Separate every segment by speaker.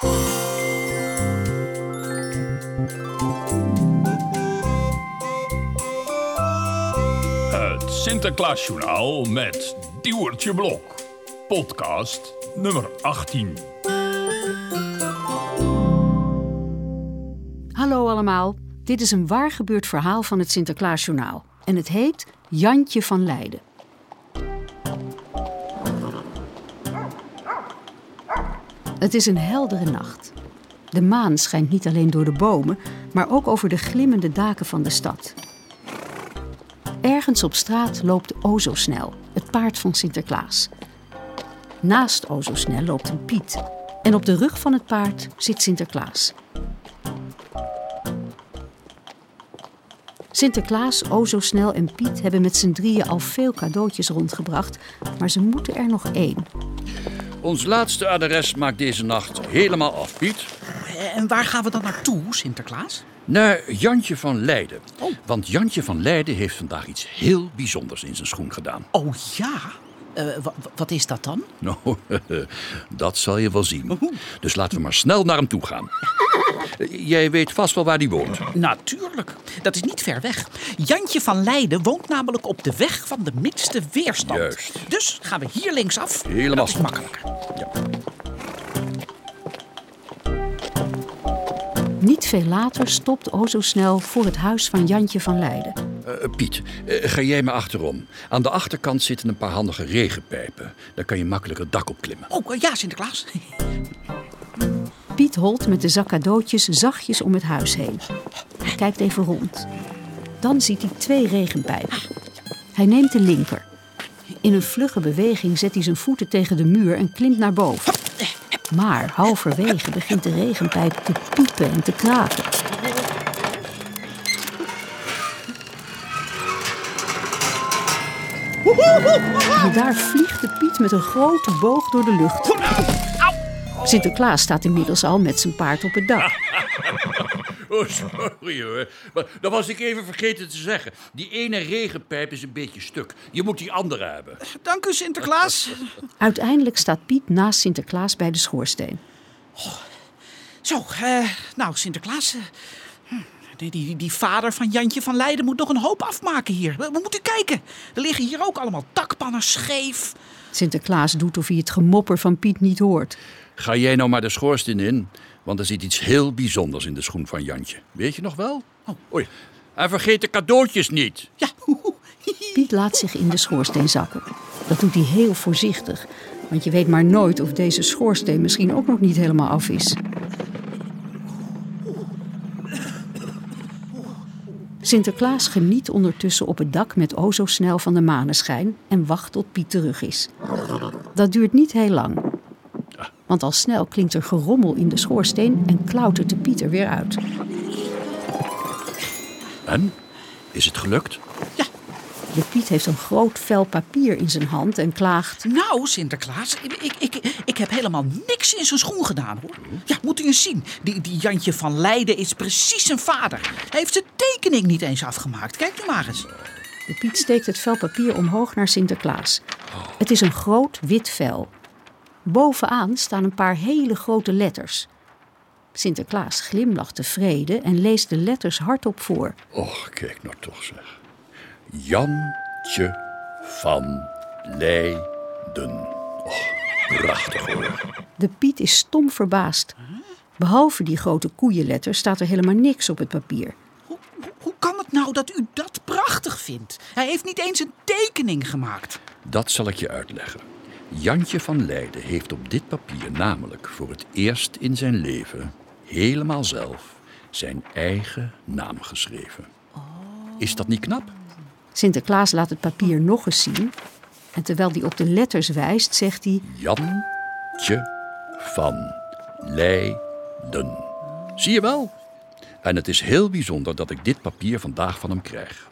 Speaker 1: Het Sinterklaasjournaal met Diewertje Blok. Podcast nummer 18.
Speaker 2: Hallo allemaal, dit is een waar gebeurd verhaal van het Sinterklaasjournaal. En het heet Jantje van Leiden. Het is een heldere nacht. De maan schijnt niet alleen door de bomen, maar ook over de glimmende daken van de stad. Ergens op straat loopt Ozo Snel, het paard van Sinterklaas. Naast Ozo Snel loopt een Piet. En op de rug van het paard zit Sinterklaas. Sinterklaas, Ozo Snel en Piet hebben met z'n drieën al veel cadeautjes rondgebracht, maar ze moeten er nog één.
Speaker 3: Ons laatste adres maakt deze nacht helemaal af, Piet.
Speaker 4: En waar gaan we dan naartoe, Sinterklaas?
Speaker 3: Naar Jantje van Leiden. Want Jantje van Leiden heeft vandaag iets heel bijzonders in zijn schoen gedaan.
Speaker 4: Oh ja? Eh, wa- wa- wat is dat dan?
Speaker 3: Nou, dat zal je wel zien. Dus laten we maar snel naar hem toe gaan. Jij weet vast wel waar hij woont.
Speaker 4: Natuurlijk, dat is niet ver weg. Jantje van Leiden woont namelijk op de weg van de minste weerstand.
Speaker 3: Juist.
Speaker 4: Dus gaan we hier linksaf.
Speaker 3: Helemaal
Speaker 4: Dat is
Speaker 3: goed.
Speaker 4: makkelijker.
Speaker 2: Niet veel later stopt Ozo Snel voor het huis van Jantje van Leiden.
Speaker 3: Eh, Piet, eh, ga jij maar achterom. Aan de achterkant zitten een paar handige regenpijpen. Daar kan je makkelijk het dak op klimmen.
Speaker 4: Oh, eh, ja, Sinterklaas.
Speaker 2: Piet holt met de zak cadeautjes zachtjes om het huis heen. Hij kijkt even rond. Dan ziet hij twee regenpijpen. Hij neemt de linker. In een vlugge beweging zet hij zijn voeten tegen de muur en klimt naar boven. Maar halverwege begint de regenpijp te piepen en te kraken. En daar vliegt de Piet met een grote boog door de lucht. Sinterklaas staat inmiddels al met zijn paard op het dak.
Speaker 3: Oh, sorry hoor. Maar dat was ik even vergeten te zeggen. Die ene regenpijp is een beetje stuk. Je moet die andere hebben.
Speaker 4: Dank u, Sinterklaas.
Speaker 2: Uiteindelijk staat Piet naast Sinterklaas bij de schoorsteen.
Speaker 4: Zo, eh, nou, Sinterklaas. Die, die, die vader van Jantje van Leiden moet nog een hoop afmaken hier. We, we moeten kijken. Er liggen hier ook allemaal dakpannen scheef.
Speaker 2: Sinterklaas doet of hij het gemopper van Piet niet hoort.
Speaker 3: Ga jij nou maar de schoorsteen in, want er zit iets heel bijzonders in de schoen van Jantje. Weet je nog wel? Oh. Oei. En vergeet de cadeautjes niet.
Speaker 4: Ja,
Speaker 2: Piet laat zich in de schoorsteen zakken. Dat doet hij heel voorzichtig, want je weet maar nooit of deze schoorsteen misschien ook nog niet helemaal af is. Sinterklaas geniet ondertussen op het dak met o zo snel van de maneschijn en wacht tot Piet terug is. Dat duurt niet heel lang. Want al snel klinkt er gerommel in de schoorsteen en klautert de Piet er weer uit.
Speaker 3: En? Is het gelukt?
Speaker 2: De Piet heeft een groot vel papier in zijn hand en klaagt.
Speaker 4: Nou, Sinterklaas, ik, ik, ik, ik heb helemaal niks in zijn schoen gedaan, hoor. Ja, moet u eens zien. Die, die Jantje van Leiden is precies zijn vader. Hij heeft zijn tekening niet eens afgemaakt. Kijk nu maar eens.
Speaker 2: De Piet steekt het vel papier omhoog naar Sinterklaas. Het is een groot wit vel. Bovenaan staan een paar hele grote letters. Sinterklaas glimlacht tevreden en leest de letters hardop voor.
Speaker 3: Och, kijk nou toch zeg. Jantje van Leiden. Och, prachtig hoor.
Speaker 2: De Piet is stom verbaasd. Behalve die grote koeienletters staat er helemaal niks op het papier.
Speaker 4: Hoe, hoe- hoe kan het nou dat u dat prachtig vindt? Hij heeft niet eens een tekening gemaakt.
Speaker 3: Dat zal ik je uitleggen. Jantje van Leiden heeft op dit papier namelijk voor het eerst in zijn leven helemaal zelf zijn eigen naam geschreven. Is dat niet knap?
Speaker 2: Sinterklaas laat het papier nog eens zien. En terwijl hij op de letters wijst, zegt hij...
Speaker 3: Jantje van Leiden. Zie je wel? En het is heel bijzonder dat ik dit papier vandaag van hem krijg.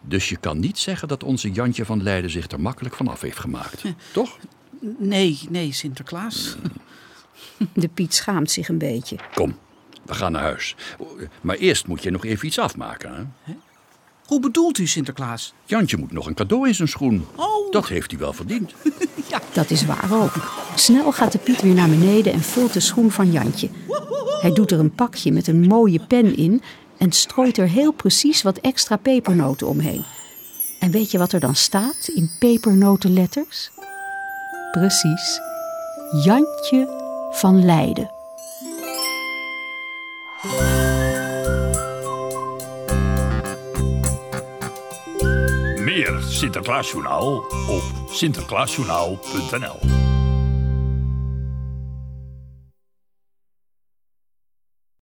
Speaker 3: Dus je kan niet zeggen dat onze Jantje van Leiden zich er makkelijk van af heeft gemaakt. Toch?
Speaker 4: Nee, nee, Sinterklaas.
Speaker 2: De Piet schaamt zich een beetje.
Speaker 3: Kom, we gaan naar huis. Maar eerst moet je nog even iets afmaken. Hè?
Speaker 4: Hoe bedoelt u, Sinterklaas?
Speaker 3: Jantje moet nog een cadeau in zijn schoen.
Speaker 4: Oh.
Speaker 3: Dat heeft hij wel verdiend.
Speaker 2: Dat is waar ook. Snel gaat de Piet weer naar beneden en vult de schoen van Jantje. Hij doet er een pakje met een mooie pen in en strooit er heel precies wat extra pepernoten omheen. En weet je wat er dan staat in pepernotenletters? Precies, Jantje van Leiden.
Speaker 1: Meer Sinterklaasjournaal op sinterklaasjournaal.nl